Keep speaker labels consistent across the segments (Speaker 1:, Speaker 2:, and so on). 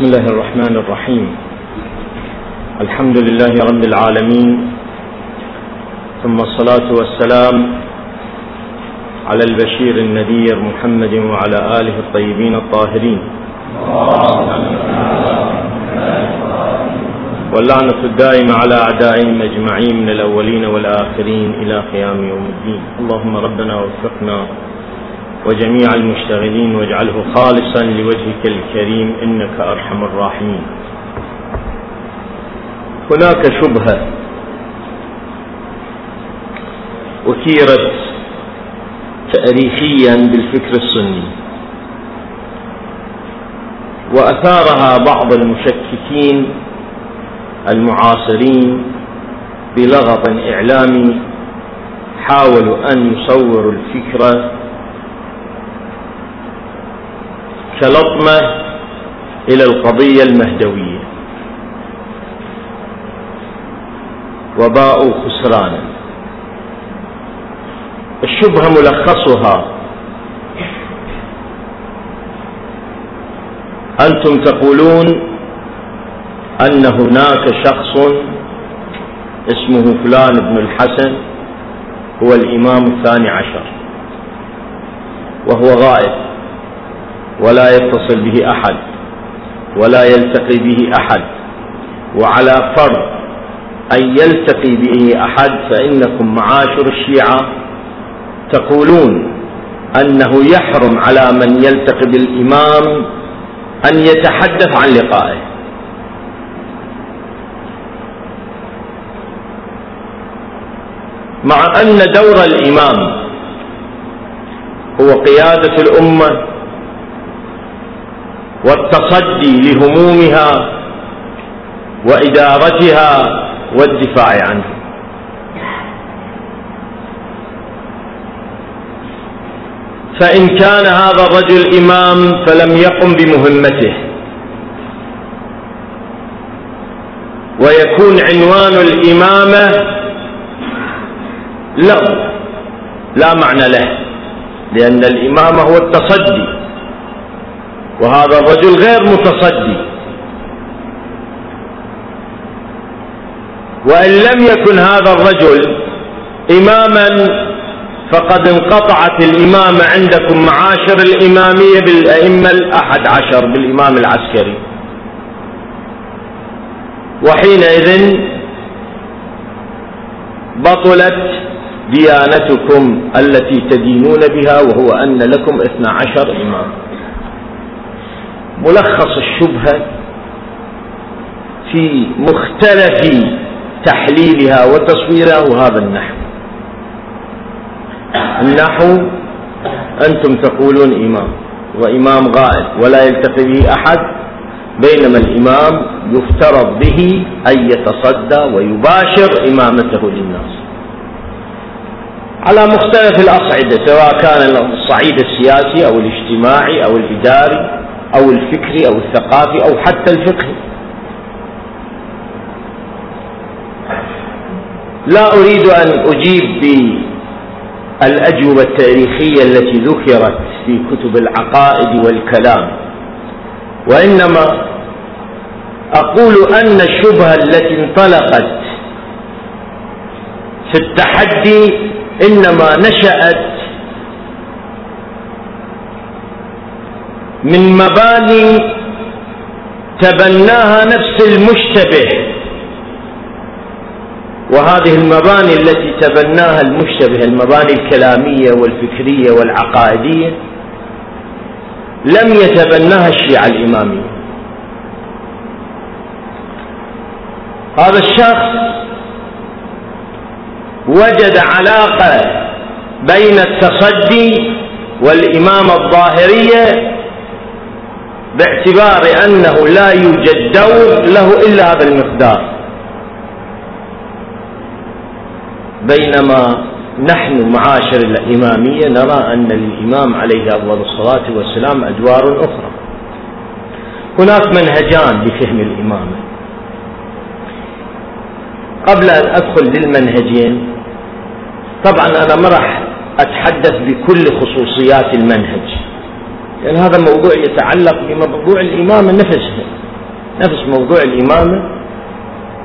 Speaker 1: بسم الله الرحمن الرحيم. الحمد لله رب العالمين ثم الصلاة والسلام على البشير النذير محمد وعلى آله الطيبين الطاهرين. واللعنة الدائمة على أعدائهم أجمعين من الأولين والآخرين إلى قيام يوم الدين. اللهم ربنا وفقنا وجميع المشتغلين واجعله خالصا لوجهك الكريم إنك أرحم الراحمين. هناك شبهة أثيرت تاريخيا بالفكر السني وأثارها بعض المشككين المعاصرين بلغط إعلامي حاولوا أن يصوروا الفكرة كلطمة إلى القضية المهدوية. وباءوا خسرانا. الشبهة ملخصها. أنتم تقولون أن هناك شخص اسمه فلان بن الحسن هو الإمام الثاني عشر وهو غائب. ولا يتصل به أحد ولا يلتقي به أحد. وعلى فرض أن يلتقي به أحد فإنكم معاشر الشيعة تقولون أنه يحرم على من يلتقي بالإمام أن يتحدث عن لقائه. مع أن دور الإمام هو قيادة الأمة والتصدي لهمومها وإدارتها والدفاع عنها. فإن كان هذا الرجل إمام فلم يقم بمهمته. ويكون عنوان الإمامة له لا معنى له لأن الإمامة هو التصدي. وهذا الرجل غير متصدي. وإن لم يكن هذا الرجل إماما فقد انقطعت الإمامة عندكم معاشر الإمامية بالأئمة الأحد عشر بالإمام العسكري. وحينئذ بطلت ديانتكم التي تدينون بها وهو أن لكم اثنا عشر إمام. ملخص الشبهة في مختلف تحليلها وتصويرها وهذا النحو. النحو أنتم تقولون إمام وإمام غائب ولا يلتقي به أحد بينما الإمام يفترض به أن يتصدى ويباشر إمامته للناس. على مختلف الأصعدة سواء كان الصعيد السياسي أو الاجتماعي أو الإداري أو الفكري أو الثقافي أو حتى الفقهي لا أريد أن أجيب بالأجوبة التاريخية التي ذكرت في كتب العقائد والكلام وإنما أقول أن الشبهة التي انطلقت في التحدي إنما نشأت من مباني تبناها نفس المشتبه. وهذه المباني التي تبناها المشتبه المباني الكلامية والفكرية والعقائدية لم يتبناها الشيعة الإمامية هذا الشخص وجد علاقة بين التصدي والإمامة الظاهرية باعتبار أنه لا يوجد دور له إلا هذا المقدار. بينما نحن معاشر الإمامية نرى أن للإمام عليه أفضل الصلاة والسلام أدوار أخرى. هناك منهجان لفهم الإمامة. قبل أن أدخل للمنهجين طبعا أنا ما راح أتحدث بكل خصوصيات المنهج. لأن هذا موضوع يتعلق بموضوع الإمامة نفسها نفس موضوع الإمامة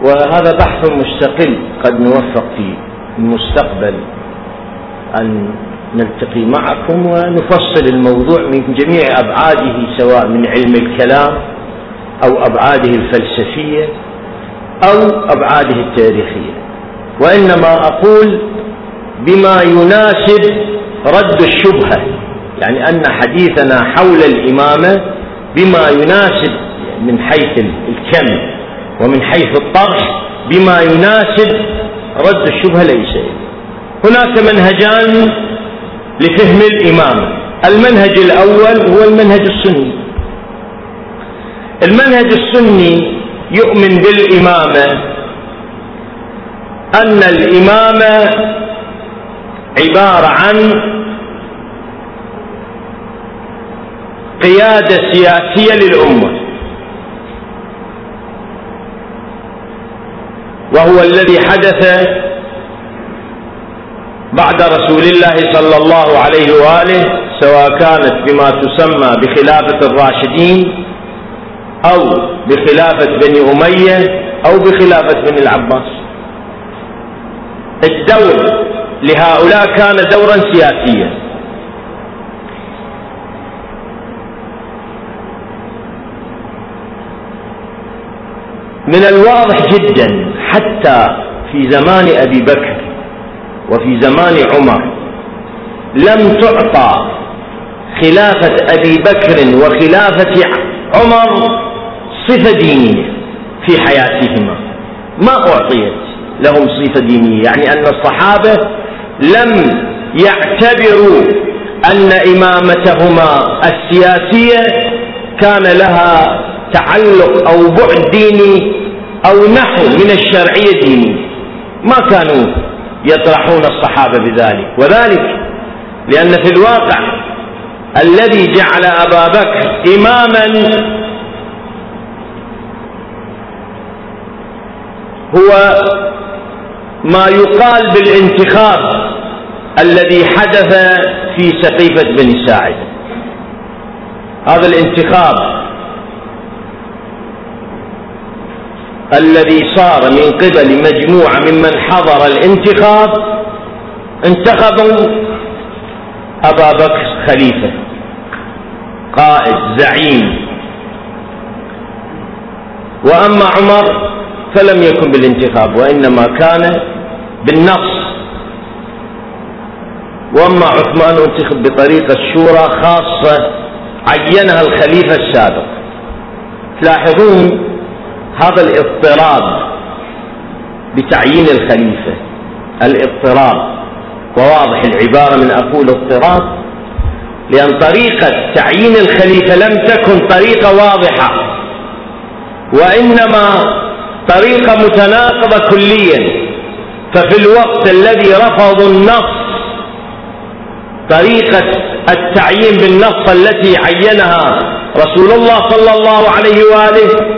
Speaker 1: وهذا بحث مستقل قد نوفق في المستقبل أن نلتقي معكم ونفصل الموضوع من جميع أبعاده سواء من علم الكلام أو أبعاده الفلسفية أو أبعاده التاريخية. وإنما أقول بما يناسب رد الشبهة. يعني أن حديثنا حول الإمامة بما يناسب من حيث الكم ومن حيث الطرح بما يناسب رد الشبهة ليس هناك منهجان لفهم الإمامة المنهج الأول هو المنهج السني. المنهج السني يؤمن بالإمامة أن الإمامة عبارة عن قيادة سياسية للأمة. وهو الذي حدث بعد رسول الله صلى الله عليه وآله سواء كانت بما تسمى بخلافة الراشدين أو بخلافة بني أمية أو بخلافة بني العباس. الدور لهؤلاء كان دورا سياسيا. من الواضح جدا حتى في زمان أبي بكر وفي زمان عمر لم تعطى خلافة أبي بكر وخلافة عمر صفة دينية في حياتهما. ما أعطيت لهم صفة دينية؟ يعني أن الصحابة لم يعتبروا أن إمامتهما السياسية كان لها تعلق أو بعد ديني أو نحو من الشرعية ديني. ما كانوا يطرحون الصحابة بذلك. وذلك لأن في الواقع الذي جعل أبا بكر إماما هو ما يقال بالانتخاب الذي حدث في سقيفة بني ساعد. هذا الانتخاب الذي صار من قبل مجموعة ممن حضر الانتخاب انتخبوا أبا بكر خليفة قائد زعيم. وأما عمر فلم يكن بالانتخاب وإنما كان بالنص. وأما عثمان انتخب بطريقة الشورى خاصة عينها الخليفة السابق. تلاحظون هذا الاضطراب بتعيين الخليفة الاضطراب. وواضح العبارة من أقول اضطراب لأن طريقة تعيين الخليفة لم تكن طريقة واضحة وإنما طريقة متناقضة كليا. ففي الوقت الذي رفضوا النص طريقة التعيين بالنص التي عينها رسول الله صلى الله عليه وآله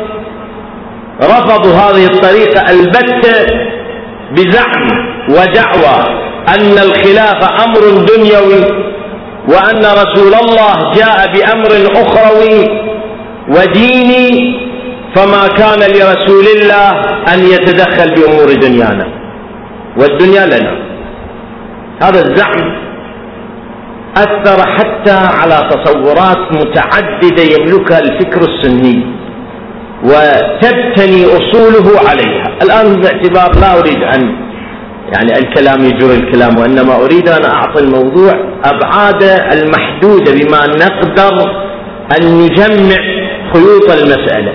Speaker 1: رفضوا هذه الطريقة البتة بزعم ودعوى أن الخلافة أمر دنيوي وأن رسول الله جاء بأمر أخروي وديني فما كان لرسول الله أن يتدخل بأمور دنيانا والدنيا لنا. هذا الزعم أثر حتى على تصورات متعددة يملكها الفكر السني. وتبتني أصوله عليها. الآن باعتبار لا أريد أن يعني الكلام يجر الكلام وإنما أريد أن أعطي الموضوع أبعاد المحدودة بما نقدر أن نجمع خيوط المسألة.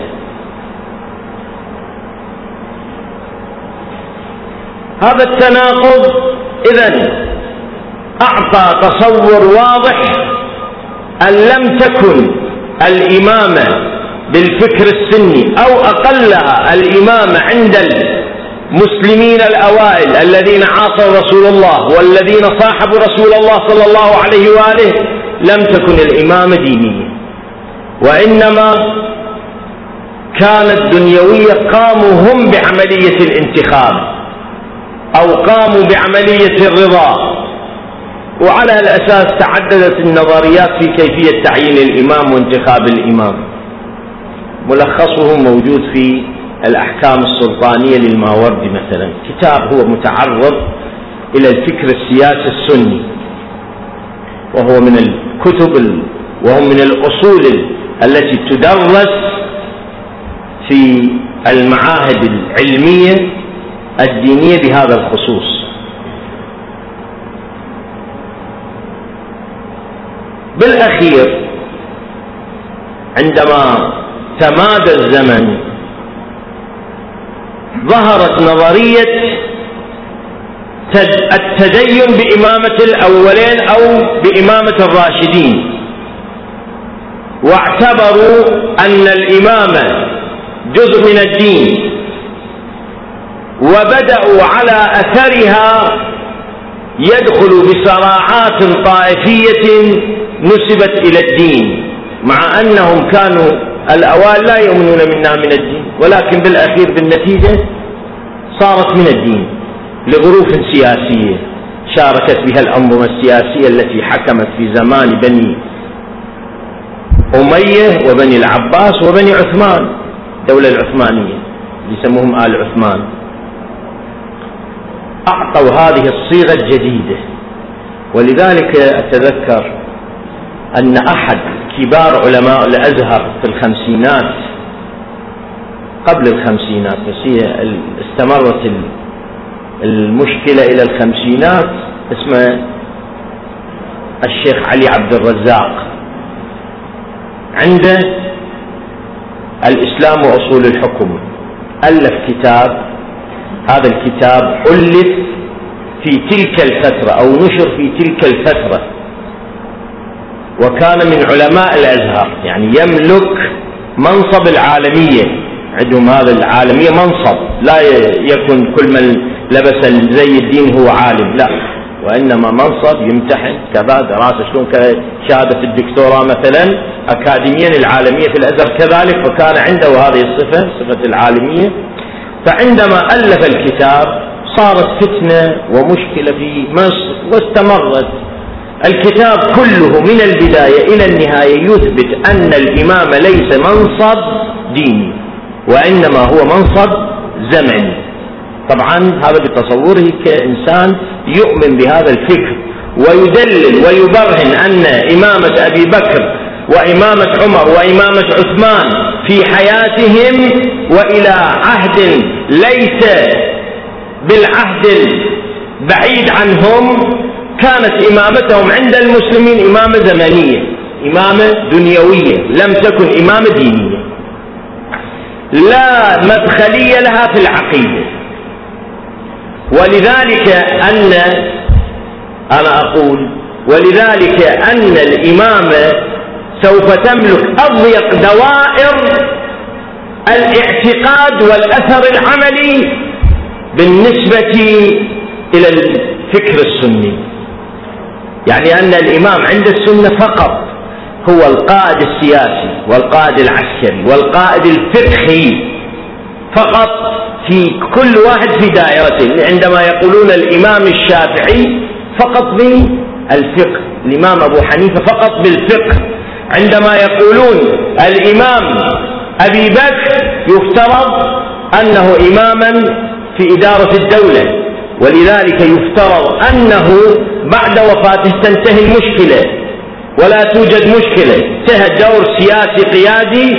Speaker 1: هذا التناقض إذا أعطى تصور واضح أن لم تكن الإمامة بالفكر السني أو أقلها الإمامة عند المسلمين الأوائل الذين عاصروا رسول الله والذين صاحبوا رسول الله صلى الله عليه وآله لم تكن الإمامة دينية وإنما كانت دنيوية قاموا هم بعملية الانتخاب أو قاموا بعملية الرضا. وعلى الأساس تعددت النظريات في كيفية تعيين الإمام وانتخاب الإمام. ملخصه موجود في الأحكام السلطانية للماوردي مثلا. كتاب هو متعرض إلى الفكر السياسي السني وهو من الكتب وهو من الأصول التي تدرس في المعاهد العلمية الدينية بهذا الخصوص. بالأخير عندما تمادى الزمن. ظهرت نظرية التدين بإمامة الأولين أو بإمامة الراشدين. واعتبروا أن الإمامة جزء من الدين. وبدأوا على أثرها يدخل بصراعات طائفية نسبت إلى الدين مع أنهم كانوا الأوائل لا يؤمنون منا من الدين ولكن بالأخير بالنتيجة صارت من الدين لظروف سياسية شاركت بها الأنظمة السياسية التي حكمت في زمان بني أمية وبني العباس وبني عثمان الدولة العثمانية يسموهم آل عثمان. أعطوا هذه الصيغة الجديدة ولذلك أتذكر أن أحد كبار علماء الأزهر في الخمسينات قبل الخمسينات بس هي استمرت المشكلة إلى الخمسينات اسمه الشيخ علي عبد الرزاق. عنده الإسلام وأصول الحكم. ألف كتاب هذا الكتاب ألف في تلك الفترة أو نشر في تلك الفترة. وكان من علماء الأزهر. يعني يملك منصب العالمية. عندهم هذا العالمية منصب. لا يكن كل من لبس زي الدين هو عالم لا. وإنما منصب يمتحن كذا دراسة شلون شهادة الدكتوراه مثلا أكاديميا العالمية في الأزهر كذلك. وكان عنده هذه الصفة صفة العالمية. فعندما ألف الكتاب صارت فتنة ومشكلة في مصر واستمرت. الكتاب كله من البداية إلى النهاية يثبت أن الإمام ليس منصب ديني وإنما هو منصب زمني. طبعا هذا بتصوره كإنسان يؤمن بهذا الفكر ويدلل ويبرهن أن إمامة أبي بكر وإمامة عمر وإمامة عثمان في حياتهم وإلى عهد ليس بالعهد البعيد عنهم كانت إمامتهم عند المسلمين إمامة زمنية إمامة دنيوية لم تكن إمامة دينية. لا مدخلية لها في العقيدة. ولذلك أن أنا أقول ولذلك أن الإمامة سوف تملك أضيق دوائر الاعتقاد والأثر العملي بالنسبة إلى الفكر السني. يعني أن الإمام عند السنة فقط هو القائد السياسي والقائد العسكري والقائد الفقهي فقط في كل واحد في دائرته عندما يقولون الإمام الشافعي فقط بالفقه الإمام أبو حنيفة فقط بالفقه. عندما يقولون الإمام أبي بكر يفترض أنه إماما في إدارة الدولة ولذلك يفترض أنه بعد وفاته تنتهي المشكلة. ولا توجد مشكلة. انتهى دور سياسي قيادي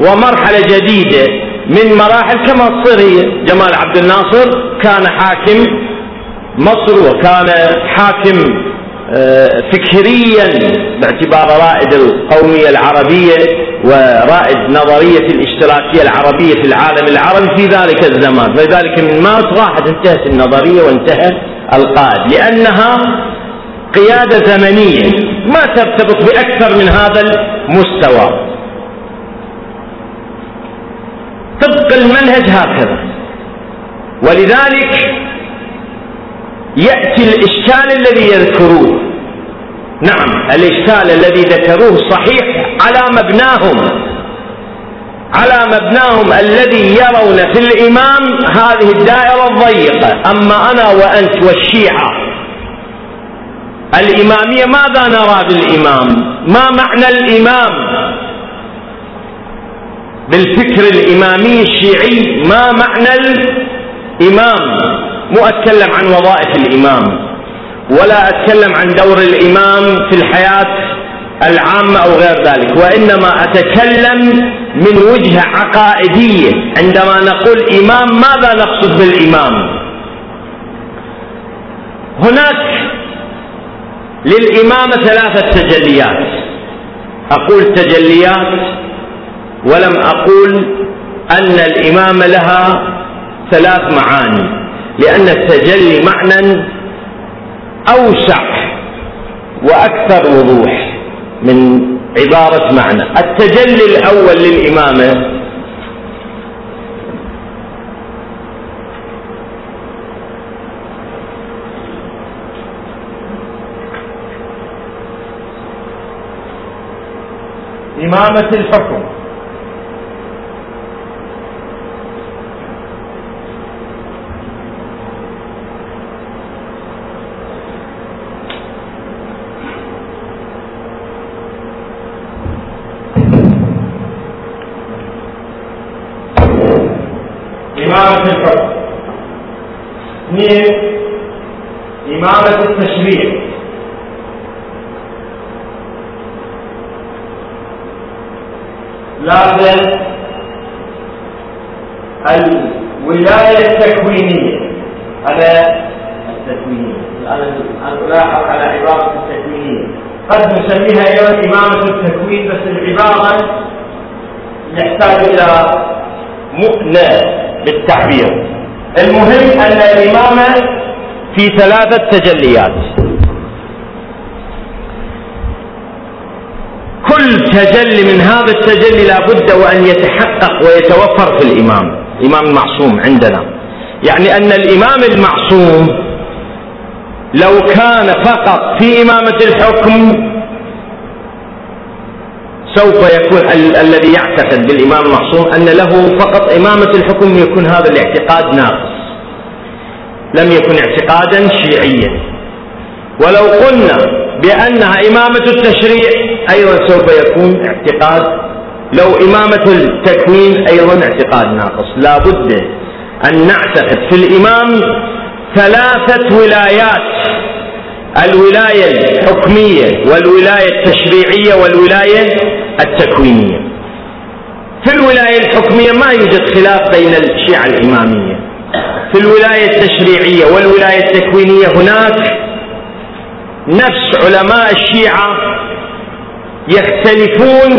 Speaker 1: ومرحلة جديدة من مراحل كما تصير هي. جمال عبد الناصر كان حاكم مصر وكان حاكم آه، فكريا باعتبار رائد القومية العربية ورائد نظرية الاشتراكية العربية في العالم العربي في ذلك الزمان. فلذلك من مارس راحت انتهت النظرية وانتهى القائد لأنها قيادة زمنية ما ترتبط بأكثر من هذا المستوى. طبق المنهج هكذا. ولذلك يأتي الإشكال الذي يذكروه. نعم الإشكال الذي ذكروه صحيح على مبناهم. على مبناهم الذي يرون في الإمام هذه الدائرة الضيقة. أما أنا وأنت والشيعة. الإمامية ماذا نرى بالإمام؟ ما معنى الإمام؟ بالفكر الإمامي الشيعي ما معنى الإمام؟ مو أتكلم عن وظائف الإمام ولا أتكلم عن دور الإمام في الحياة العامة أو غير ذلك وإنما أتكلم من وجهة عقائدية عندما نقول إمام ماذا نقصد بالإمام؟ هناك للإمامة ثلاثة تجليات. أقول تجليات ولم أقول أن الإمامة لها ثلاث معاني لأن التجلي معنى أوسع وأكثر وضوح. من عبارة معنى. التجلي الأول للإمامة إمامة الحكم إمامة الحكم اثنين إمامة التشريع ثلاثة الولاية التكوينية هذا التكوينية الآن ألاحظ على عبارة التكوينية قد نسميها أيضا إمامة بس العبارة يحتاج إلى مؤنة بالتعبير المهم أن الإمامة في ثلاثة تجليات. كل تجلي من هذا التجلي لابد وأن يتحقق ويتوفر في الإمام. الإمام المعصوم عندنا. يعني أن الإمام المعصوم لو كان فقط في إمامة الحكم سوف يكون ال الذي يعتقد بالإمام المعصوم أن له فقط إمامة الحكم يكون هذا الاعتقاد ناقص. لم يكن اعتقادا شيعيا. ولو قلنا بأنها إمامة التشريع أيضا سوف يكون اعتقاد. لو إمامة التكوين أيضا اعتقاد ناقص. لا بد أن نعتقد في الإمام ثلاثة ولايات الولاية الحكمية والولاية التشريعية والولاية التكوينية. في الولاية الحكمية ما يوجد خلاف بين الشيعة الإمامية. في الولاية التشريعية والولاية التكوينية هناك نفس علماء الشيعة يختلفون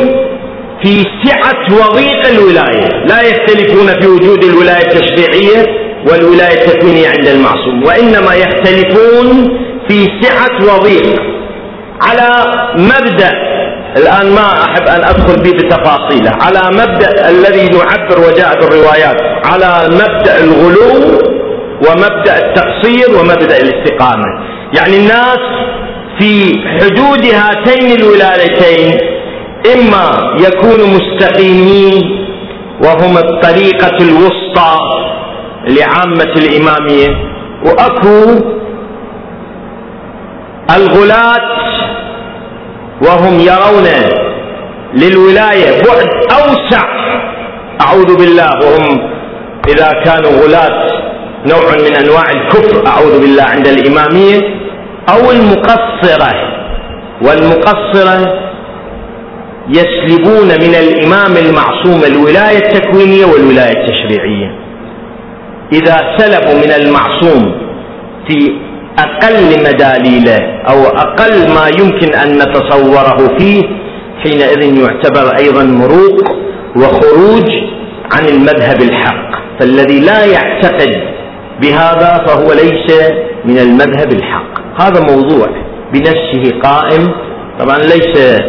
Speaker 1: في سعة وضيق الولاية. لا يختلفون في وجود الولاية التشريعية والولاية التكوينية عند المعصوم وإنما يختلفون في سعة وضيق. على مبدأ الآن ما أحب أن أدخل به بتفاصيله. على مبدأ الذي نعبر وجاء بالروايات. على مبدأ الغلو ومبدأ التقصير ومبدأ الاستقامة. يعني الناس في حدود هاتين الولايتين إما يكونوا مستقيمين وهم الطريقة الوسطى لعامة الإمامية وأكو الغلاة وهم يرون للولاية بعد أوسع. أعوذ بالله وهم إذا كانوا غلاة نوع من أنواع الكفر أعوذ بالله عند الإمامية أو المقصرة. والمقصرة يسلبون من الإمام المعصوم الولاية التكوينية والولاية التشريعية. إذا سلبوا من المعصوم في أقل مداليله أو أقل ما يمكن أن نتصوره فيه حينئذ يعتبر أيضا مروق وخروج عن المذهب الحق. فالذي لا يعتقد بهذا فهو ليس من المذهب الحق. هذا موضوع بنفسه قائم. طبعا ليس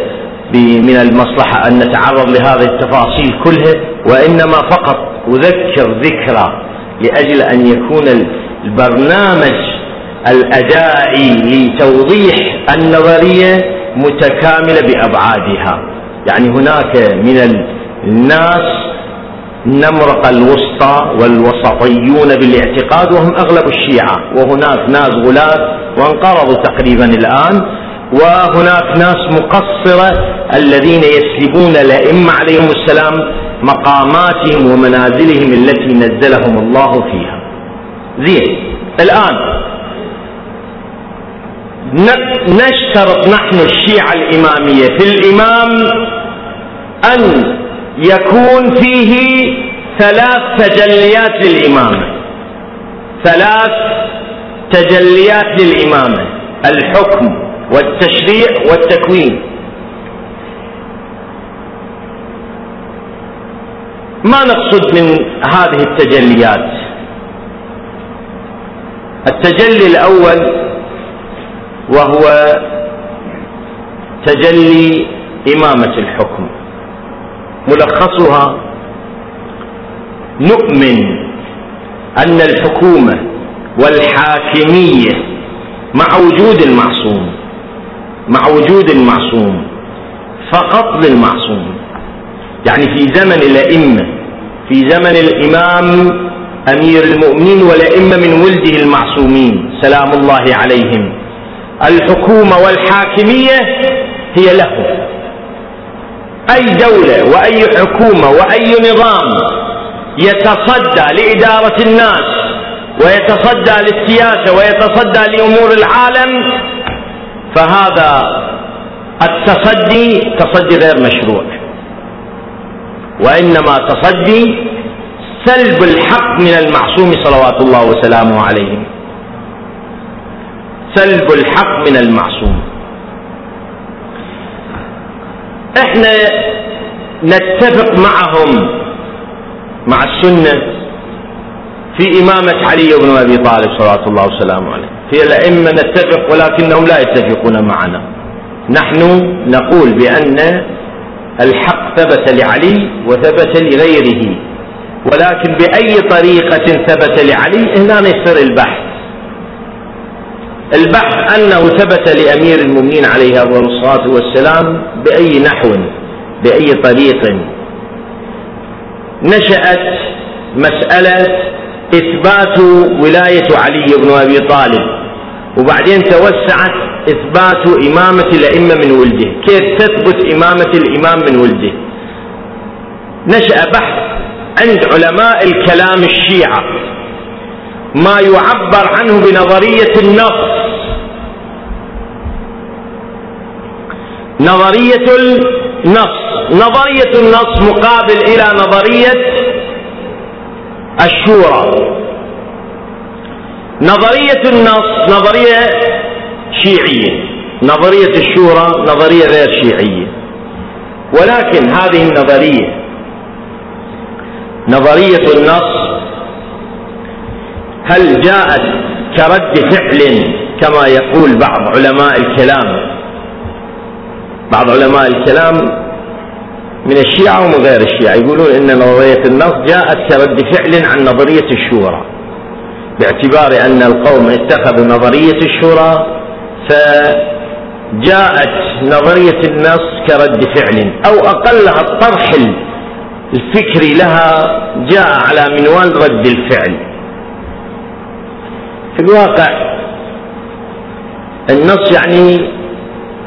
Speaker 1: من المصلحة أن نتعرض لهذه التفاصيل كلها وإنما فقط أذكر ذكرى لأجل أن يكون البرنامج الأدائي لتوضيح النظرية متكاملة بأبعادها. يعني هناك من الناس نمرق الوسطى والوسطيون بالاعتقاد وهم أغلب الشيعة وهناك ناس غلاة وانقرضوا تقريبا الآن وهناك ناس مقصرة الذين يسلبون الأئمة عليهم السلام مقاماتهم ومنازلهم التي نزلهم الله فيها. زين الآن نشترط نحن الشيعة الإمامية. في الإمام أن يكون فيه ثلاث تجليات للإمامة. ثلاث تجليات للإمامة. الحكم والتشريع والتكوين. ما نقصد من هذه التجليات؟ التجلي الأول وهو تجلي إمامة الحكم. ملخصها نؤمن أن الحكومة والحاكمية مع وجود المعصوم مع وجود المعصوم فقط للمعصوم. يعني في زمن الأئمة في زمن الإمام أمير المؤمنين والأئمة من ولده المعصومين سلام الله عليهم. الحكومة والحاكمية هي له. أي دولة وأي حكومة وأي نظام يتصدى لإدارة الناس ويتصدى للسياسة ويتصدى لأمور العالم فهذا التصدي تصدي غير مشروع. وإنما تصدي سلب الحق من المعصوم صلوات الله وسلامه عليه. سلب الحق من المعصوم. إحنا نتفق معهم مع السنة في إمامة علي بن أبي طالب صلى الله وسلامه عليه. في الأئمة نتفق ولكنهم لا يتفقون معنا. نحن نقول بأن الحق ثبت لعلي وثبت لغيره ولكن بأي طريقة ثبت لعلي هنا يصير البحث. البحث أنه ثبت لأمير المؤمنين عليه الصلاة والسلام بأي نحو بأي طريق. نشأت مسألة إثبات ولاية علي بن أبي طالب وبعدين توسعت إثبات إمامة الأئمة من ولده. كيف تثبت إمامة الإمام من ولده؟ نشأ بحث عند علماء الكلام الشيعة ما يعبر عنه بنظرية النص. نظرية النص. نظرية النص مقابل إلى نظرية الشورى. نظرية النص نظرية شيعية. نظرية الشورى نظرية غير شيعية. ولكن هذه النظرية نظرية النص هل جاءت كرد فعل كما يقول بعض علماء الكلام؟ بعض علماء الكلام من الشيعة ومن غير الشيعة يقولون إن نظرية النص جاءت كرد فعل عن نظرية الشورى باعتبار أن القوم اتخذوا نظرية الشورى فجاءت نظرية النص كرد فعل أو أقلها الطرح الفكري لها جاء على منوال رد الفعل. في الواقع النص يعني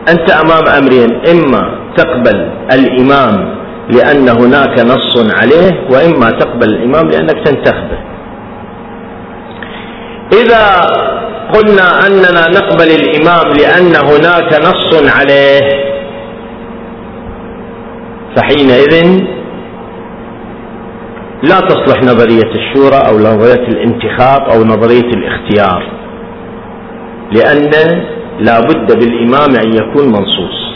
Speaker 1: أنت أمام أمرين إما تقبل الإمام لأن هناك نص عليه وإما تقبل الإمام لأنك تنتخبه. إذا قلنا أننا نقبل الإمام لأن هناك نص عليه فحينئذ لا تصلح نظرية الشورى أو نظرية الانتخاب أو نظرية الاختيار لأن لا بد بالإمام أن يكون منصوص.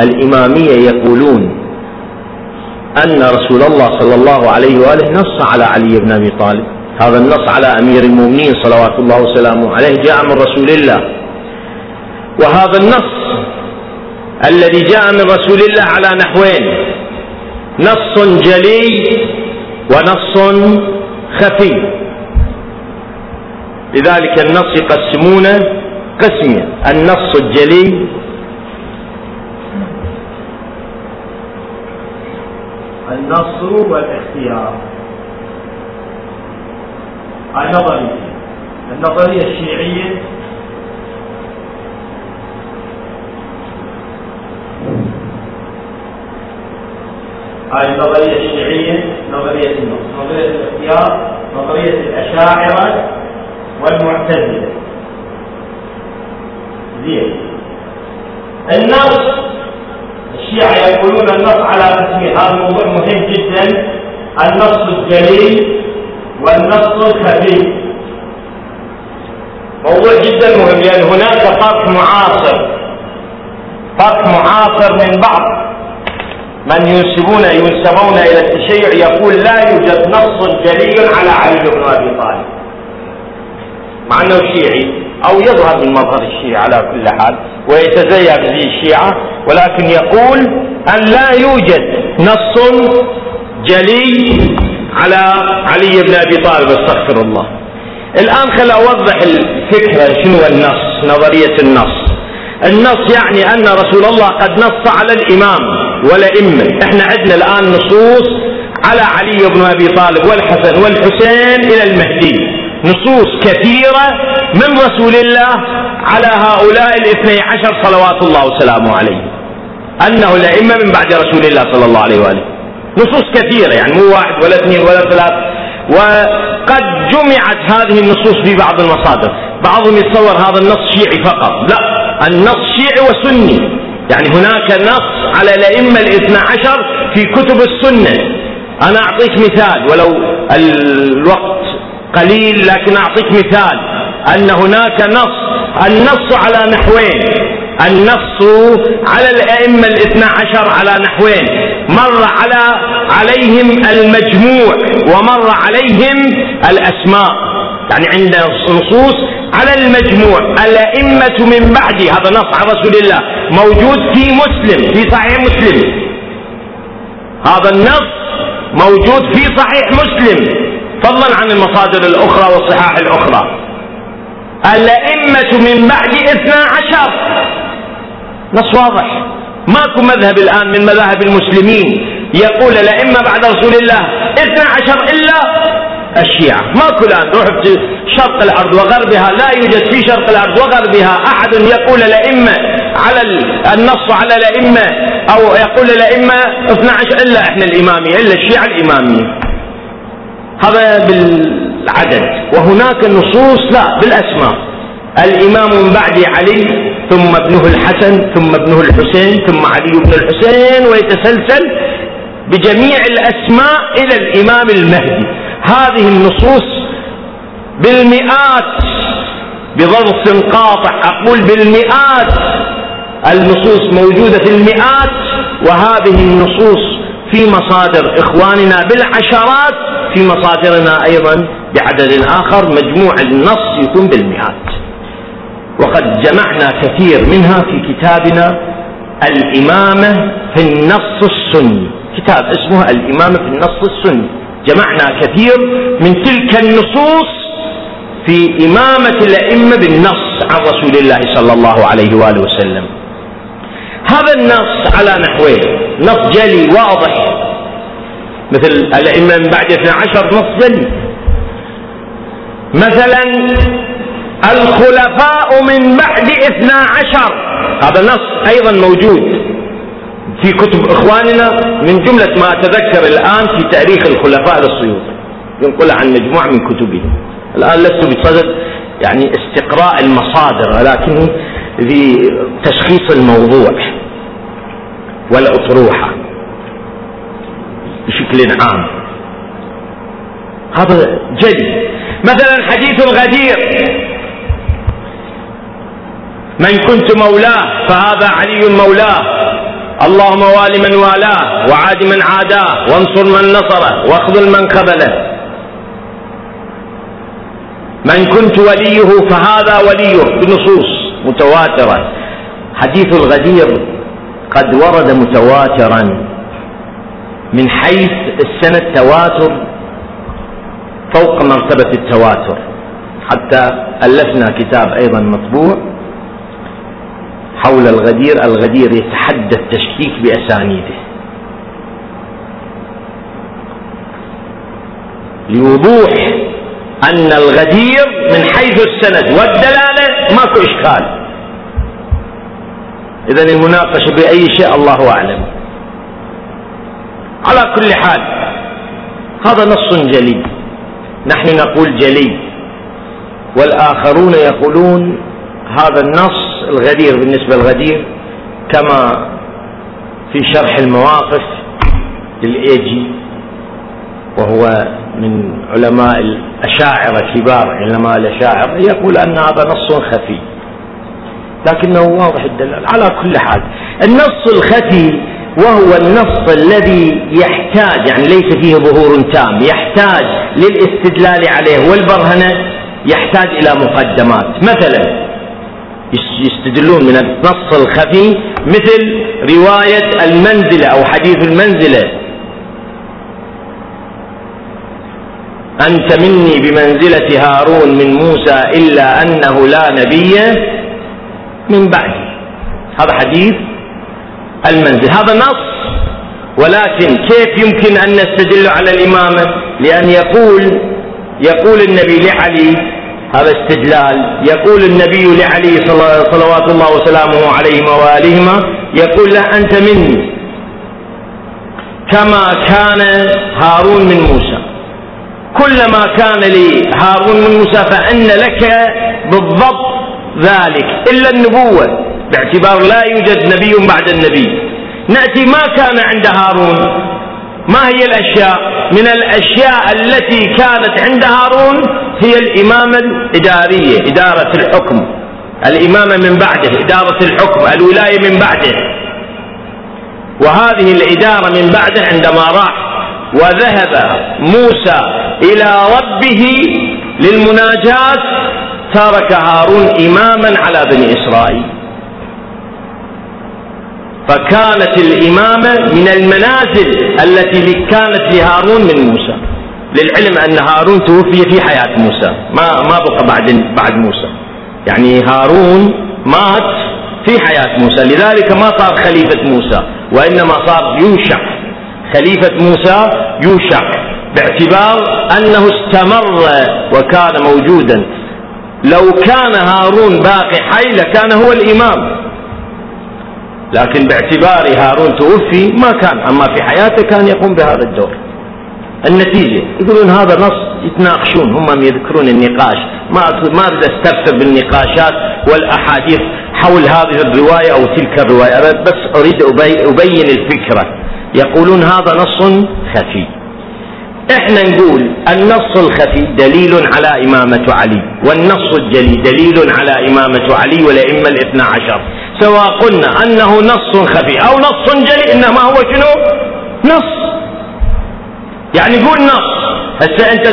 Speaker 1: الإمامية يقولون أن رسول الله صلى الله عليه وآله نص على علي بن أبي طالب. هذا النص على أمير المؤمنين صلوات الله وسلامه عليه جاء من رسول الله. وهذا النص الذي جاء من رسول الله على نحوين نص جلي ونص خفي. لذلك النص يقسمونه قسمين النص الجلي النص والاختيار. هاي نظرية النظرية الشيعية. هذه النظرية الشيعية نظرية النص. نظرية الاختيار نظرية الأشاعرة والمعتزلة. النص الشيعة يقولون النص على قسمين هذا موضوع مهم جدا. النص الجليل والنص الخفي موضوع جدا مهم. لأن هناك فرق معاصر. فرق معاصر من بعض. من ينسبون ينسبون إلى التشيع يقول لا يوجد نص جلي على علي بن أبي طالب. مع أنه شيعي. أو يظهر من مظهر الشيعة على كل حال ويتزيا به الشيعة ولكن يقول أن لا يوجد نص جلي على علي بن أبي طالب استغفر الله. الآن خل أوضح الفكرة شنو النص نظرية النص. النص يعني أن رسول الله قد نص على الإمام والأئمة. إحنا عندنا الآن نصوص على علي بن أبي طالب والحسن والحسين إلى المهدي. نصوص كثيرة من رسول الله على هؤلاء الاثني عشر صلوات الله وسلامه عليه. أنه الأئمة من بعد رسول الله صلى الله عليه وآله. نصوص كثيرة يعني مو واحد ولا اثنين ولا ثلاث. وقد جمعت هذه النصوص في بعض المصادر. بعضهم يتصور هذا النص شيعي فقط. لا النص شيعي وسني. يعني هناك نص على الأئمة الاثنى عشر في كتب السنة. أنا أعطيك مثال ولو الوقت قليل لكن أعطيك مثال. أن هناك نص النص على نحوين. النص على الأئمة الاثنى عشر على نحوين. مر على عليهم المجموع ومر عليهم الأسماء. يعني عندنا نصوص على المجموع. الأئمة من بعد هذا نص عن رسول الله موجود في مسلم في صحيح مسلم. هذا النص موجود في صحيح مسلم. فضلا عن المصادر الأخرى والصحاح الأخرى. الأئمة من بعد اثنا عشر. نص واضح. ماكو مذهب الآن من مذاهب المسلمين يقول الأئمة بعد رسول الله اثنا عشر إلا الشيعة. ماكو الآن. روح في شرق الأرض وغربها. لا يوجد في شرق الأرض وغربها أحد يقول الأئمة على النص على الأئمة أو يقول الأئمة 12 إلا إحنا الإمامية إلا الشيعة الإمامية. هذا بالعدد. وهناك نصوص لا بالأسماء. الإمام من بعد علي ثم ابنه الحسن ثم ابنه الحسين ثم علي بن الحسين ويتسلسل بجميع الأسماء إلى الإمام المهدي. هذه النصوص بالمئات بضغط قاطع أقول بالمئات. النصوص موجودة في المئات وهذه النصوص في مصادر إخواننا بالعشرات في مصادرنا أيضا بعدد آخر مجموع النص يكون بالمئات. وقد جمعنا كثير منها في كتابنا الإمامة في النص السني. كتاب اسمه الإمامة في النص السني. جمعنا كثير من تلك النصوص في إمامة الأئمة بالنص عن رسول الله صلى الله عليه وآله وسلم. هذا النص على نحوين نص جلي واضح. مثل الأئمة من بعد 12 نص جلي. مثلا الخلفاء من بعد 12 هذا نص أيضا موجود في كتب إخواننا من جملة ما أتذكر الآن في تاريخ الخلفاء للسيوطي ينقل عن مجموعة من كتبه الآن لست بصدد يعني استقراء المصادر ولكن في تشخيص الموضوع. والأطروحة. بشكل عام. هذا جلي مثلا حديث الغدير. من كنت مولاه فهذا علي مولاه. اللهم وال من والاه وعاد من عاداه وانصر من نصره واخذل من خذله. من كنت وليه فهذا وليه. بنصوص متواترة. حديث الغدير قد ورد متواترا من حيث السنة التواتر فوق مرتبة التواتر حتى ألفنا كتاب أيضا مطبوع حول الغدير الغدير يتحدى التشكيك بأسانيده. لوضوح أن الغدير من حيث السند والدلالة ماكو إشكال. إذا المناقشة بأي شيء الله أعلم. على كل حال هذا نص جلي. نحن نقول جلي. والآخرون يقولون هذا النص الغدير بالنسبة للغدير كما في شرح المواقف للإيجي وهو من علماء الأشاعرة كبار علماء الأشاعرة يقول أن هذا نص خفي. لكنه واضح الدلالة على كل حال. النص الخفي وهو النص الذي يحتاج يعني ليس فيه ظهور تام يحتاج للاستدلال عليه والبرهنة يحتاج إلى مقدمات. مثلا يستدلون من النص الخفي مثل رواية المنزلة أو حديث المنزلة. أنت مني بمنزلة هارون من موسى إلا أنه لا نبي من بعدي هذا حديث المنزل. هذا نص. ولكن كيف يمكن أن نستدل على الإمامة لأن يقول يقول النبي لعلي هذا استدلال. يقول النبي لعلي صلوات الله وسلامه عليهما وآلهما يقول له أنت مني كما كان هارون من موسى. كلما كان لي هارون من موسى فإن لك بالضبط ذلك إلا النبوة. باعتبار لا يوجد نبي بعد النبي. نأتي ما كان عند هارون. ما هي الأشياء؟ من الأشياء التي كانت عند هارون هي الإمامة الإدارية إدارة الحكم. الإمامة من بعده إدارة الحكم الولاية من بعده. وهذه الإدارة من بعده عندما راح وذهب موسى إلى ربه للمناجاة ترك هارون إماما على بني إسرائيل. فكانت الإمامة من المنازل التي كانت لهارون من موسى. للعلم أن هارون توفي في حياة موسى. ما ما بقى بعد بعد موسى. يعني هارون مات في حياة موسى. لذلك ما صار خليفة موسى وإنما صار يوشع خليفة موسى يوشع باعتبار أنه استمر وكان موجودا. لو كان هارون باقي حي لكان هو الإمام. لكن باعتبار هارون توفي ما كان أما في حياته كان يقوم بهذا الدور. النتيجة يقولون هذا نص يتناقشون هم يذكرون النقاش. ما ما أريد استفسر بالنقاشات والأحاديث حول هذه الرواية أو تلك الرواية بس أريد أبين الفكرة. يقولون هذا نص خفي. إحنا نقول النص الخفي دليل على إمامة علي والنص الجلي دليل على إمامة علي والأئمة الاثنى عشر. سواء قلنا أنه نص خفي أو نص جلي إنما هو شنو؟ نص. يعني قول نص. هسه أنت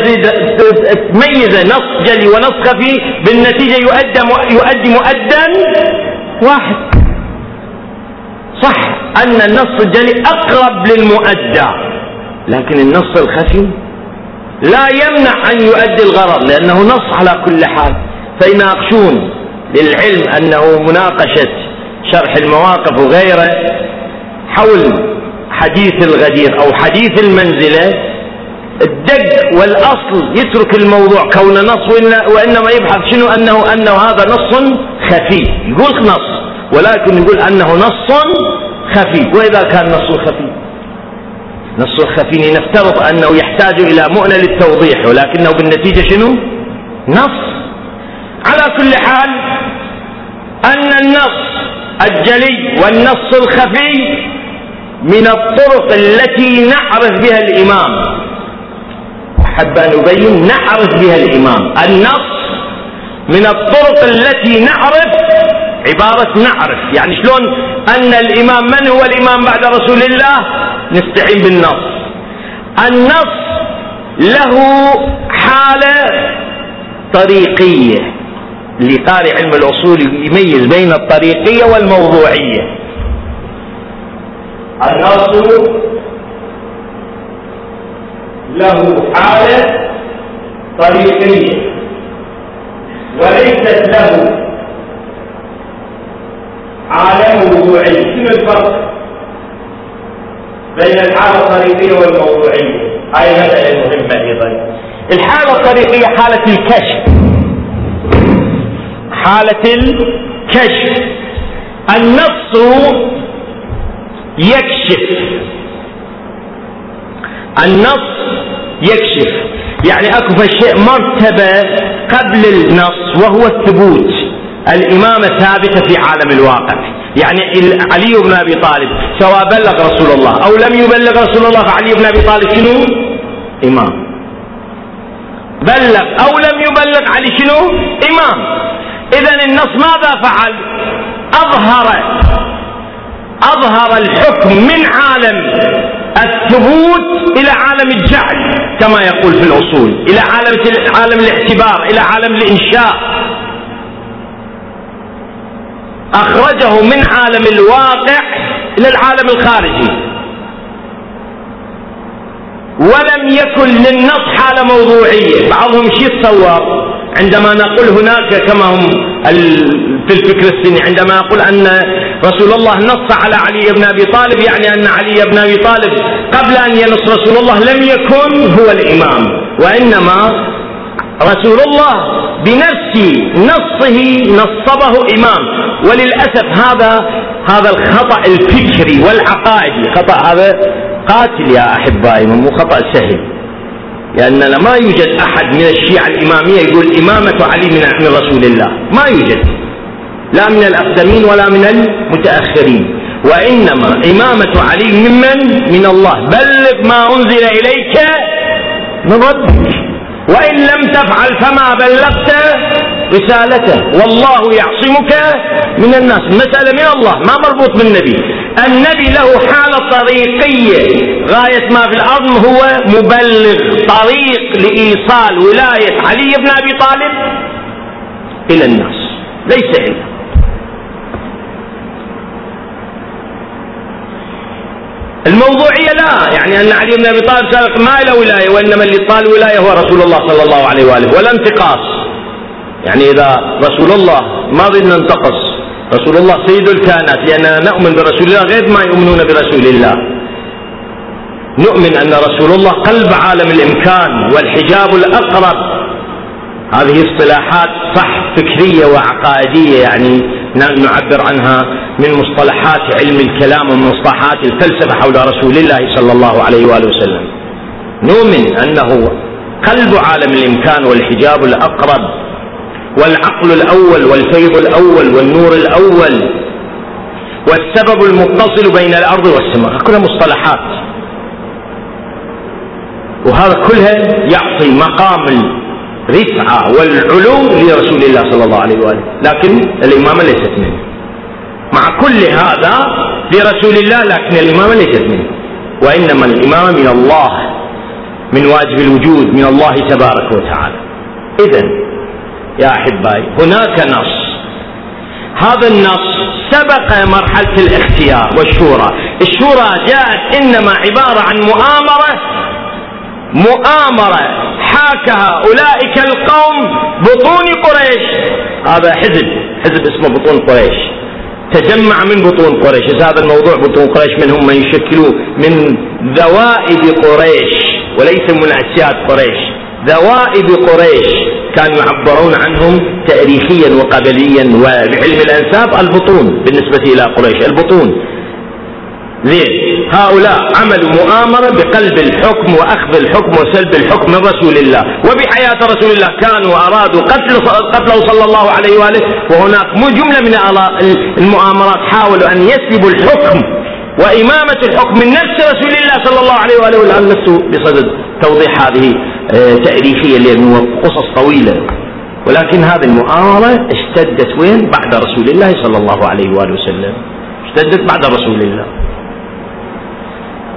Speaker 1: تميز نص جلي ونص خفي بالنتيجة يؤدى يؤدي مؤدا واحد. صح. أن النص الجلي أقرب للمؤدى. لكن النص الخفي لا يمنع أن يؤدي الغرض لأنه نص على كل حال. فيناقشون للعلم أنه مناقشة شرح المواقف وغيره حول حديث الغدير أو حديث المنزلة الدق والأصل يترك الموضوع كون نص وإنما يبحث شنو أنه أنه هذا نص خفي. يقول نص ولكن يقول أنه نص خفي. وإذا كان نص خفي؟ نص الخفي نفترض أنه يحتاج إلى مؤنة للتوضيح ولكنه بالنتيجة شنو؟ نص. على كل حال أن النص الجلي والنص الخفي من الطرق التي نعرف بها الإمام. أحب أن أبين نعرف بها الإمام. النص من الطرق التي نعرف عبارة نعرف. يعني شلون أن الإمام من هو الإمام بعد رسول الله؟ نستعين بالنص. النص له حالة طريقية. لقارئ علم الأصول يميز بين الطريقية والموضوعية. النص له حالة طريقية. وليست له. حالة موضوعية شنو الفرق بين الحالة الطريقية والموضوعية؟ هاي مسألة مهمة أيضا. الحالة الطريقية حالة الكشف. حالة الكشف. النص يكشف. النص يكشف. يعني أكو شيء مرتبة قبل النص وهو الثبوت. الإمامة ثابتة في عالم الواقع. يعني علي بن أبي طالب سواء بلغ رسول الله أو لم يبلغ رسول الله فعلي بن أبي طالب شنو؟ إمام. بلغ أو لم يبلغ علي شنو؟ إمام. إذا النص ماذا فعل؟ أظهر. أظهر الحكم من عالم. الثبوت إلى عالم الجعل كما يقول في الأصول إلى عالم عالم الاعتبار إلى عالم الإنشاء. أخرجه من عالم الواقع إلى العالم الخارجي. ولم يكن للنص حالة موضوعية. بعضهم شو يتصور عندما نقول هناك كما هم في الفكر السني عندما يقول أن رسول الله نص على علي بن أبي طالب يعني أن علي بن أبي طالب قبل أن ينص رسول الله لم يكن هو الإمام. وإنما رسول الله بنفس نصه نصبه إمام. وللأسف هذا هذا الخطأ الفكري والعقائدي. خطأ هذا؟ قاتل يا أحبائي مو خطأ سهل لأننا ما يوجد أحد من الشيعة الإمامية يقول إمامة علي من رسول الله. ما يوجد. لا من الأقدمين ولا من المتأخرين. وإنما إمامة علي ممن؟ من الله. بلغ ما أنزل إليك من ربك. وإن لم تفعل فما بلغت رسالته. والله يعصمك من الناس. المسألة من الله ما مربوط بالنبي. النبي له حالة طريقية. غاية ما في الأرض هو مبلغ طريق لإيصال ولاية علي بن أبي طالب إلى الناس. ليس إلا. الموضوعية لا يعني أن علي بن أبي طالب سابق ما له ولاية وإنما اللي طال ولاية هو رسول الله صلى الله عليه وآله ولا انتقاص. يعني إذا رسول الله ما بدنا ننتقص رسول الله سيد الكائنات لأننا نؤمن برسول الله غير ما يؤمنون برسول الله نؤمن أن رسول الله قلب عالم الإمكان والحجاب الأقرب هذه اصطلاحات صح فكرية وعقائدية يعني نعبر عنها من مصطلحات علم الكلام ومن مصطلحات الفلسفة حول رسول الله صلى الله عليه وآله وسلم نؤمن أنه قلب عالم الإمكان والحجاب الأقرب والعقل الأول والفيض الأول والنور الأول والسبب المتصل بين الأرض والسماء. كلها مصطلحات. وهذا كلها يعطي مقام الرفعة والعلو لرسول الله صلى الله عليه وآله. لكن الإمامة ليست منه. مع كل هذا لرسول الله لكن الإمامة ليست منه. وإنما الإمامة من الله من واجب الوجود من الله تبارك وتعالى. إذا يا أحبائي هناك نص. هذا النص سبق مرحلة الاختيار والشورى. الشورى جاءت إنما عبارة عن مؤامرة مؤامرة حاكها أولئك القوم بطون قريش. هذا حزب حزب اسمه بطون قريش. تجمع من بطون قريش. هذا الموضوع بطون قريش من هم يشكلوا من ذوائب قريش وليس من أسياد قريش. ذوائب قريش. كانوا يعبرون عنهم تاريخيا وقبليا وبعلم الأنساب البطون بالنسبة إلى قريش البطون. زين هؤلاء عملوا مؤامرة بقلب الحكم وأخذ الحكم وسلب الحكم من رسول الله. وبحياة رسول الله كانوا أرادوا قتل قتله صلى الله عليه وآله. وهناك جملة من المؤامرات حاولوا أن يسلبوا الحكم وإمامة الحكم من نفس رسول الله صلى الله عليه وآله والآن لست بصدد توضيح هذه آه، تأريخية لأنه قصص طويلة. ولكن هذه المؤامرة اشتدت وين؟ بعد رسول الله صلى الله عليه وآله وسلم. اشتدت بعد رسول الله.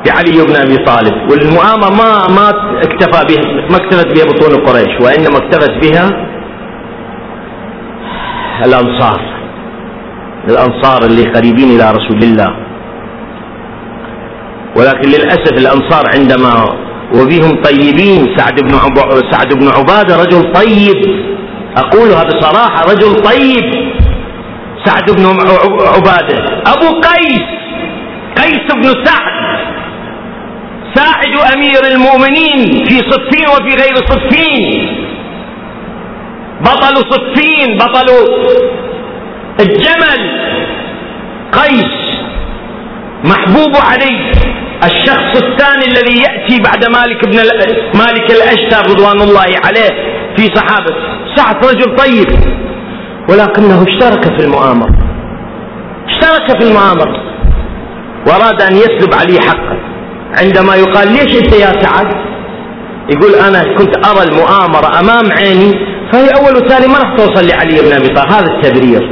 Speaker 1: بعلي بن أبي طالب. والمؤامرة ما ما اكتفى بها ما اكتفت بها بطون قريش وإنما اكتفت بها الأنصار. الأنصار اللي قريبين إلى رسول الله. ولكن للأسف الأنصار عندما وبهم طيبين سعد بن. سعد بن عبادة رجل طيب. اقولها بصراحة رجل طيب. سعد بن عبادة. أبو قيس. قيس بن سعد. ساعد أمير المؤمنين في صفين وفي غير صفين. بطل صفين بطل الجمل. قيس. محبوب علي الشخص الثاني الذي يأتي بعد مالك بن مالك الأشتر رضوان الله عليه في صحابة. سعد رجل طيب. ولكنه اشترك في المؤامرة. اشترك في المؤامرة. وأراد أن يسلب علي حقه عندما يقال ليش أنت يا سعد؟ يقول أنا كنت أرى المؤامرة أمام عيني فهي أول وثاني ما راح توصل لعلي بن أبي طالب. هذا التبرير.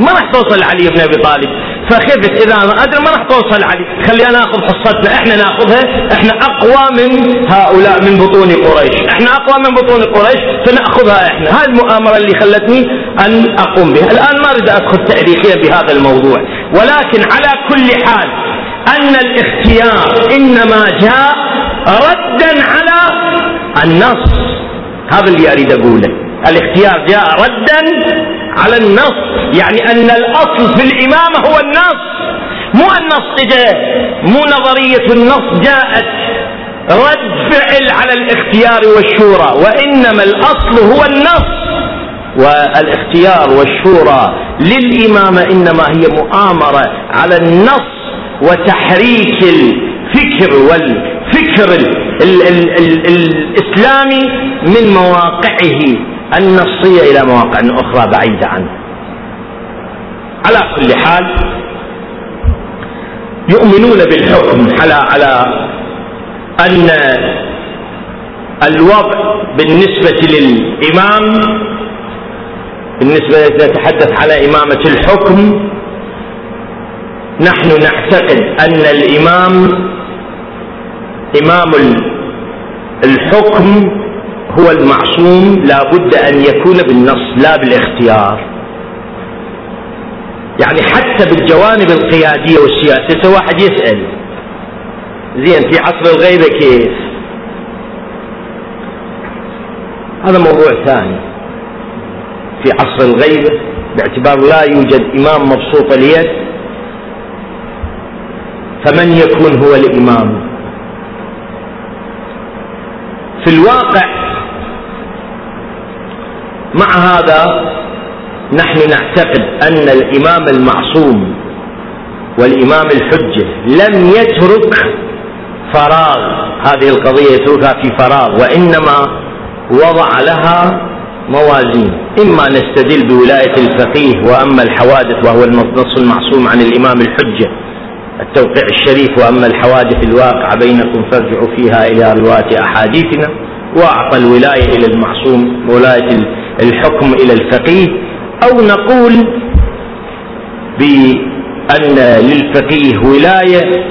Speaker 1: ما راح توصل لعلي بن أبي طالب. فخفت إذا أنا أدري ما راح توصل علي. خلينا ناخذ حصتنا. إحنا نأخذها. إحنا أقوى من هؤلاء من بطون قريش. إحنا أقوى من بطون قريش فنأخذها إحنا. هذه المؤامرة اللي خلتني أن أقوم بها. الآن ما أريد أدخل تاريخيا بهذا الموضوع. ولكن على كل حال أن الاختيار إنما جاء ردا على النص. هذا اللي أريد أقوله. الاختيار جاء ردا على النص يعني أن الأصل في الإمامة هو النص مو النص إجا مو نظرية النص جاءت رد فعل على الاختيار والشورى وإنما الأصل هو النص. والإختيار والشورى للإمامة إنما هي مؤامرة على النص وتحريك الفكر والفكر ال ال ال ال الإسلامي من مواقعه. النصية إلى مواقع أخرى بعيدة عنه. على كل حال يؤمنون بالحكم على على أن الوضع بالنسبة للإمام بالنسبة نتحدث على إمامة الحكم نحن نعتقد أن الإمام إمام الحكم هو المعصوم لا بد أن يكون بالنص لا بالاختيار. يعني حتى بالجوانب القيادية والسياسية واحد يسأل. زين في عصر الغيبة كيف؟ هذا موضوع ثاني. في عصر الغيبة باعتبار لا يوجد إمام مبسوط اليد فمن يكون هو الإمام؟ في الواقع مع هذا نحن نعتقد أن الإمام المعصوم والإمام الحجة لم يترك فراغ. هذه القضية يتركها في فراغ وإنما وضع لها موازين. إما نستدل بولاية الفقيه وأما الحوادث وهو النص المعصوم عن الإمام الحجة التوقيع الشريف وأما الحوادث الواقعة بينكم فارجعوا فيها إلى رواة أحاديثنا وأعطى الولاية إلى المعصوم ولاية الحكم إلى الفقيه أو نقول بأن للفقيه ولاية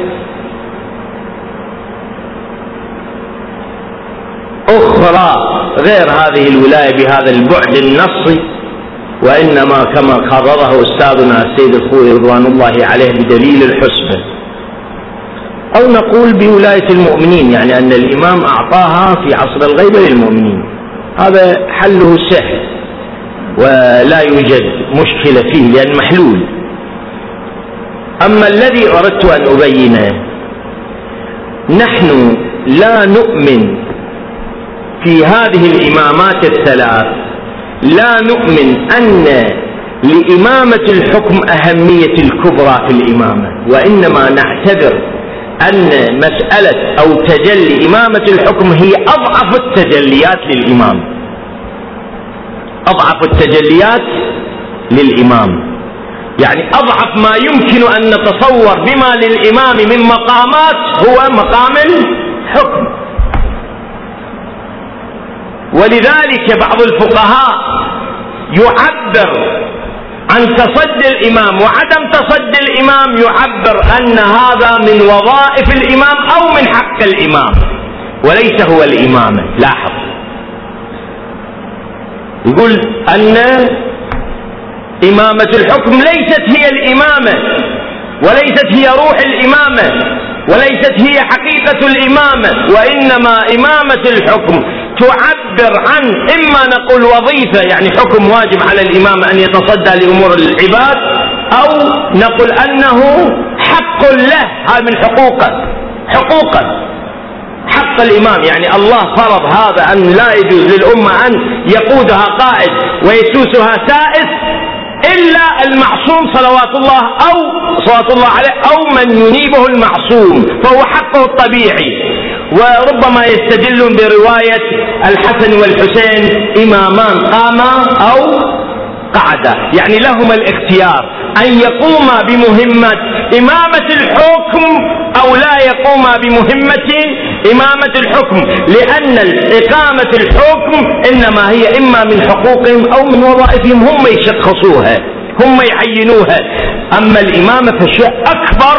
Speaker 1: أخرى غير هذه الولاية بهذا البعد النصي وإنما كما قرره أستاذنا السيد الخوي رضوان الله عليه بدليل الحسبة أو نقول بولاية المؤمنين يعني أن الإمام أعطاها في عصر الغيبة للمؤمنين. هذا حله سهل ولا يوجد مشكلة فيه لأن محلول. أما الذي أردت أن أبينه نحن لا نؤمن في هذه الإمامات الثلاث لا نؤمن أن لإمامة الحكم أهمية الكبرى في الإمامة وإنما نعتبر أن مسألة أو تجلي إمامة الحكم هي أضعف التجليات للإمام. أضعف التجليات للإمام. يعني أضعف ما يمكن أن نتصور بما للإمام من مقامات هو مقام الحكم. ولذلك بعض الفقهاء يعبر عن تصدي الإمام وعدم تصدي الإمام يعبر أن هذا من وظائف الإمام أو من حق الإمام. وليس هو الإمامة لاحظ. يقول أن إمامة الحكم ليست هي الإمامة وليست هي روح الإمامة. وليست هي حقيقة الإمامة وإنما إمامة الحكم. تعبر عن إما نقول وظيفة يعني حكم واجب على الإمام أن يتصدى لأمور العباد أو نقول أنه حق له. هذا من حقوقه حقوقه. حق الإمام يعني الله فرض هذا أن لا يجوز للأمة أن يقودها قائد ويسوسها سائس إلا المعصوم صلوات الله أو صلوات الله عليه أو من ينيبه المعصوم فهو حقه الطبيعي. وربما يستدل برواية الحسن والحسين إمامان قاما أو قعدا يعني لهما الاختيار. أن يقوما بمهمة إمامة الحكم أو لا يقوما بمهمة إمامة الحكم. لأن إقامة الحكم إنما هي إما من حقوقهم أو من وظائفهم. هم يشخصوها هم يعينوها. أما الإمامة فشيء أكبر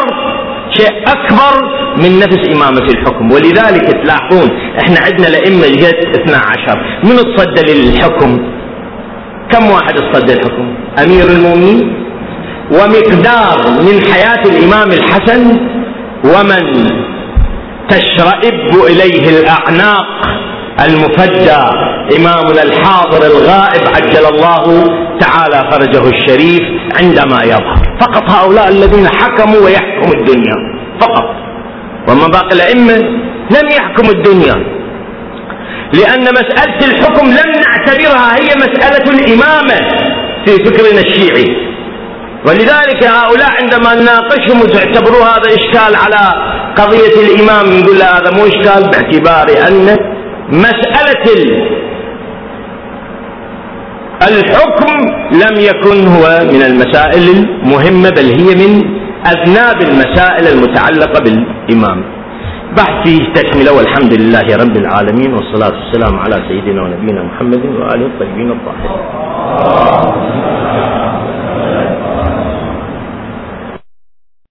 Speaker 1: شيء أكبر من نفس إمامة الحكم. ولذلك تلاحظون إحنا عندنا لأئمة جهة 12 من الصد للحكم؟ كم واحد اصطد الحكم أمير المؤمنين؟ ومقدار من حياة الإمام الحسن؟ ومن تشرئب إليه الأعناق المفدى إمامنا الحاضر الغائب عجل الله تعالى فرجه الشريف عندما يظهر. فقط هؤلاء الذين حكموا ويحكم الدنيا. فقط. وما باقي الأئمة لم يحكموا الدنيا. لأن مسألة الحكم لم نعتبرها هي مسألة الإمامة في فكرنا الشيعي. ولذلك هؤلاء عندما نناقشهم وتعتبروا هذا إشكال على قضية الإمام نقول هذا مو إشكال باعتبار أن مسألة الحكم لم يكن هو من المسائل المهمة بل هي من أذناب المسائل المتعلقة بالإمام. بحث فيه تكملة والحمد لله رب العالمين والصلاة والسلام على سيدنا ونبينا محمد وآله الطيبين الطاهرين.